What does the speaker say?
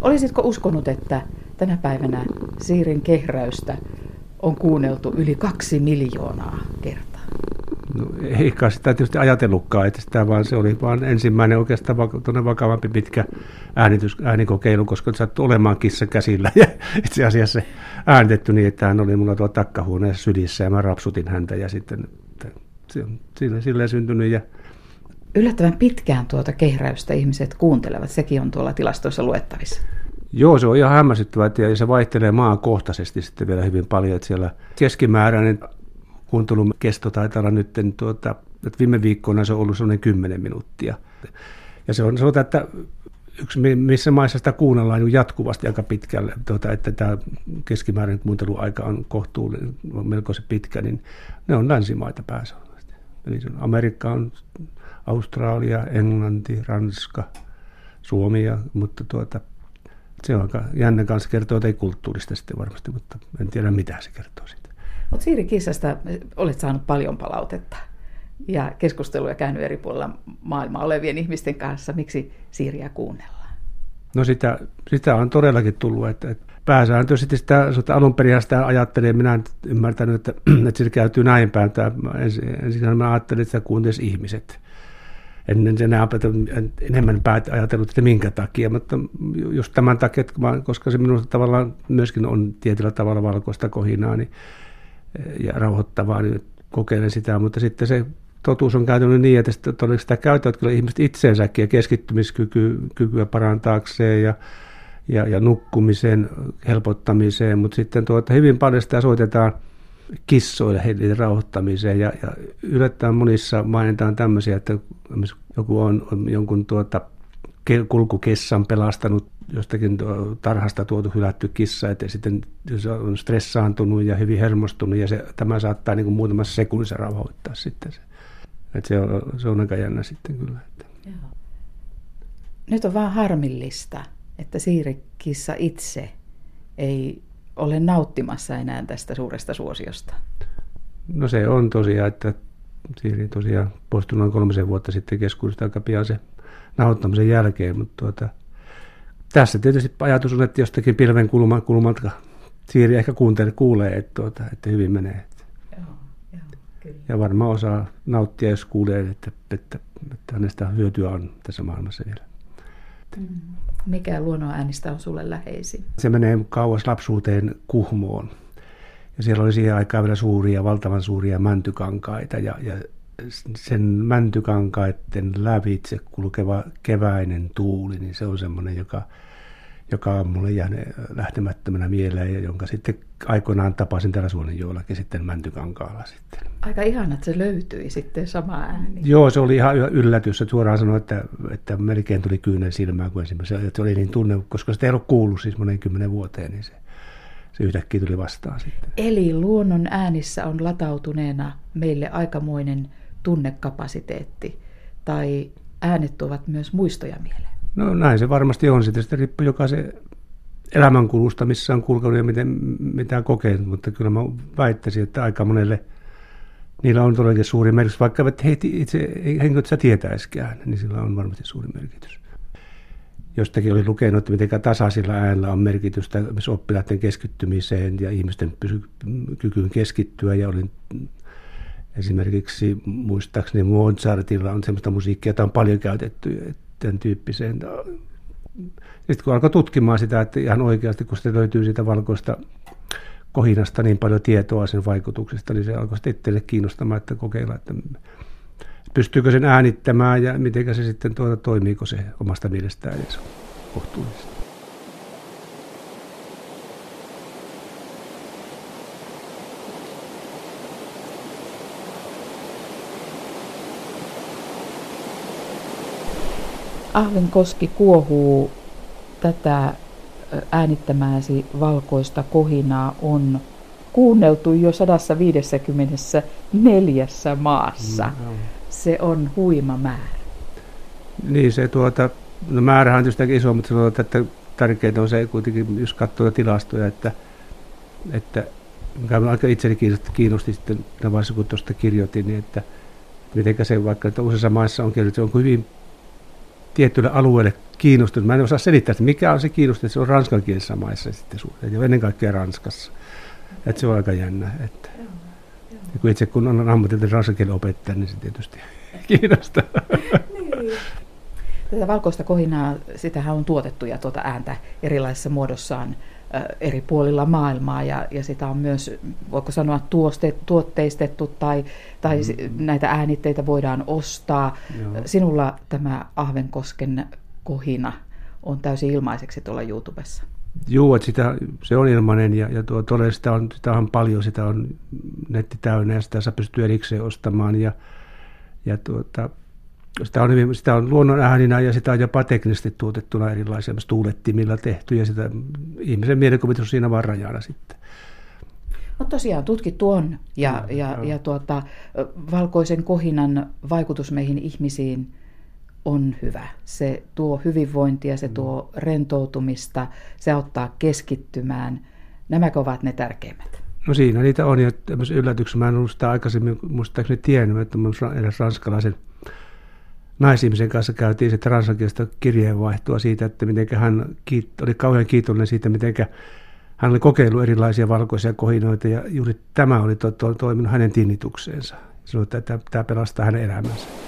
Olisitko uskonut, että tänä päivänä Siirin kehräystä on kuunneltu yli kaksi miljoonaa kertaa? No, eikä sitä tietysti ajatellutkaan, että sitä vaan se oli vaan ensimmäinen oikeastaan vakavampi pitkä äänitys, äänikokeilu, koska se sattui olemaan kissa käsillä. Ja itse asiassa äänitetty niin, että hän oli mulla tuolla takkahuoneessa sylissä ja mä rapsutin häntä ja sitten se on sille, silleen syntynyt ja Yllättävän pitkään tuota kehräystä ihmiset kuuntelevat, sekin on tuolla tilastoissa luettavissa. Joo, se on ihan hämmästyttävää ja se vaihtelee maakohtaisesti sitten vielä hyvin paljon, että siellä keskimääräinen kuuntelun kesto taitaa olla nyt, tuota, että viime viikkoina se on ollut sellainen 10 minuuttia. Ja se on sanotaan, että yksi, missä maissa sitä kuunnellaan jatkuvasti aika pitkälle, tuota, että tämä keskimääräinen kuunteluaika on kohtuullinen, on melko se pitkä, niin ne on länsimaita pääsääntöisesti. Eli Amerikka on Australia, Englanti, Ranska, Suomi, ja, mutta tuota, se on aika jännä kanssa kertoo ei kulttuurista sitten varmasti, mutta en tiedä mitä se kertoo siitä. Mutta Siiri Kissasta olet saanut paljon palautetta ja keskusteluja käynyt eri puolilla maailmaa olevien ihmisten kanssa. Miksi Siiriä kuunnellaan? No sitä, sitä on todellakin tullut, että, että pääsääntöisesti sitä, sitä alun sitä ajattelin, minä en ymmärtänyt, että, että se käytyy näin päin. Ensin, mä ajattelin, että sitä kuuntelisi ihmiset ennen enää enemmän päät ajatellut, että minkä takia, mutta just tämän takia, koska se minusta tavallaan myöskin on tietyllä tavalla valkoista kohinaa niin, ja rauhoittavaa, niin kokeilen sitä, mutta sitten se totuus on käytänyt niin, että sitä, sitä käyttävät kyllä ihmiset itseensäkin ja keskittymiskykyä parantaakseen ja, ja, ja nukkumisen helpottamiseen, mutta sitten tuota, hyvin paljon sitä soitetaan – kissoille heidän rauhoittamiseen. Ja, ja yllättäen monissa mainitaan tämmöisiä, että joku on, on jonkun tuota, kulkukessan pelastanut jostakin tarhasta tuotu hylätty kissa, että sitten se on stressaantunut ja hyvin hermostunut ja se, tämä saattaa niin kuin muutamassa sekunnissa rauhoittaa sitten se. Että se, on, se on aika jännä sitten kyllä. Joo. Nyt on vaan harmillista, että siirikissa itse ei ole nauttimassa enää tästä suuresta suosiosta? No se on tosiaan, että Siiri tosiaan poistui noin kolmisen vuotta sitten keskuudesta aika pian se nauhoittamisen jälkeen, mutta tuota, tässä tietysti ajatus on, että jostakin pilven kulma, kulmalta Siiri ehkä kuuntelee, kuulee, että, tuota, että hyvin menee. Joo, joo, kyllä. Ja varmaan osaa nauttia, jos kuulee, että, että, että hänestä hyötyä on tässä maailmassa vielä. Mm. Mikä luonnon äänistä on sulle läheisin? Se menee kauas lapsuuteen Kuhmoon. Ja siellä oli siihen aikaan vielä suuria, valtavan suuria mäntykankaita ja, ja sen mäntykankaiden lävitse kulkeva keväinen tuuli, niin se on semmoinen, joka joka on mulle jäänyt lähtemättömänä mieleen ja jonka sitten aikoinaan tapasin täällä Suonenjoellakin sitten Mäntykankaalla sitten. Aika ihana, että se löytyi sitten sama ääni. Joo, se oli ihan yllätys. Että suoraan sanoa, että, että melkein tuli kyynel silmään kuin ensimmäisen. Se oli niin tunne, koska sitä ei ollut kuullut siis monen kymmenen vuoteen, niin se, se yhtäkkiä tuli vastaan sitten. Eli luonnon äänissä on latautuneena meille aikamoinen tunnekapasiteetti tai äänet tuovat myös muistoja mieleen. No näin se varmasti on. Sitten, sitten riippuu jokaisen elämänkulusta, missä on kulkenut ja miten, mitä kokenut, mutta kyllä mä väittäisin, että aika monelle niillä on todellakin suuri merkitys, vaikka he itse henkilöt sitä tietäisikään, niin sillä on varmasti suuri merkitys. Jostakin oli lukenut, että miten tasaisilla äänellä on merkitystä myös oppilaiden keskittymiseen ja ihmisten kykyyn keskittyä. Ja olin esimerkiksi muistaakseni Mozartilla on sellaista musiikkia, jota on paljon käytetty, tämän tyyppiseen. Sitten kun alkoi tutkimaan sitä, että ihan oikeasti, kun se löytyy siitä valkoista kohinasta niin paljon tietoa sen vaikutuksesta, niin se alkoi sitten itselle kiinnostamaan, että kokeilla, että pystyykö sen äänittämään ja miten se sitten tuota, toimiiko se omasta mielestään edes kohtuullisesti. Ahvenkoski kuohuu tätä äänittämääsi valkoista kohinaa on kuunneltu jo 154 maassa. Mm, se on huima määrä. Niin, se tuota, no määrähän on tietysti iso, mutta että tärkeintä on se kuitenkin, jos katsoo tilastoja, että, että mikä aika itseni kiinnosti, kiinnosti sitten vaiheessa, kun tuosta kirjoitin, niin että mitenkä se vaikka, että useissa maissa on kirjoitettu, on hyvin tietylle alueelle kiinnostunut. Mä en osaa selittää, että mikä on se kiinnostunut, se on ranskankielisessä maissa sitten suhteen, ja ennen kaikkea Ranskassa. Että se on aika jännä. Että. Ja kun itse kun on ranskankielen opettaja, niin se tietysti kiinnostaa. Niin. Tätä valkoista kohinaa, sitähän on tuotettu ja tuota ääntä erilaisissa muodossaan eri puolilla maailmaa ja, ja sitä on myös, voiko sanoa, tuoste, tuotteistettu tai, tai mm. näitä äänitteitä voidaan ostaa. Joo. Sinulla tämä Ahvenkosken kohina on täysin ilmaiseksi tuolla YouTubessa. Joo, että sitä, se on ilmainen ja, ja tuo, todella sitä on, sitä on paljon, sitä on netti täynnä ja sitä saa pystyä erikseen ostamaan ja, ja tuota, sitä on, hyvin, sitä on luonnon ääninä ja sitä on jopa teknisesti tuotettuna erilaisia tuulettimilla tehty ja sitä ihmisen mielikuvitus siinä vaan rajana sitten. No tosiaan tutkittu on ja, ja, ja, ja tuota, valkoisen kohinan vaikutus meihin ihmisiin on hyvä. Se tuo hyvinvointia, se tuo rentoutumista, se auttaa keskittymään. Nämä ovat ne tärkeimmät? No siinä niitä on ja yllätyksessä mä en ollut sitä aikaisemmin muistaakseni tiennyt, että mun edes ranskalaisen naisihmisen kanssa käytiin sitten ransankielistä kirjeenvaihtoa siitä, että miten hän kiit- oli kauhean kiitollinen siitä, miten hän oli kokeillut erilaisia valkoisia kohinoita ja juuri tämä oli to- to- toiminut hänen tinnitukseensa. Sanoi, että tämä pelastaa hänen elämänsä.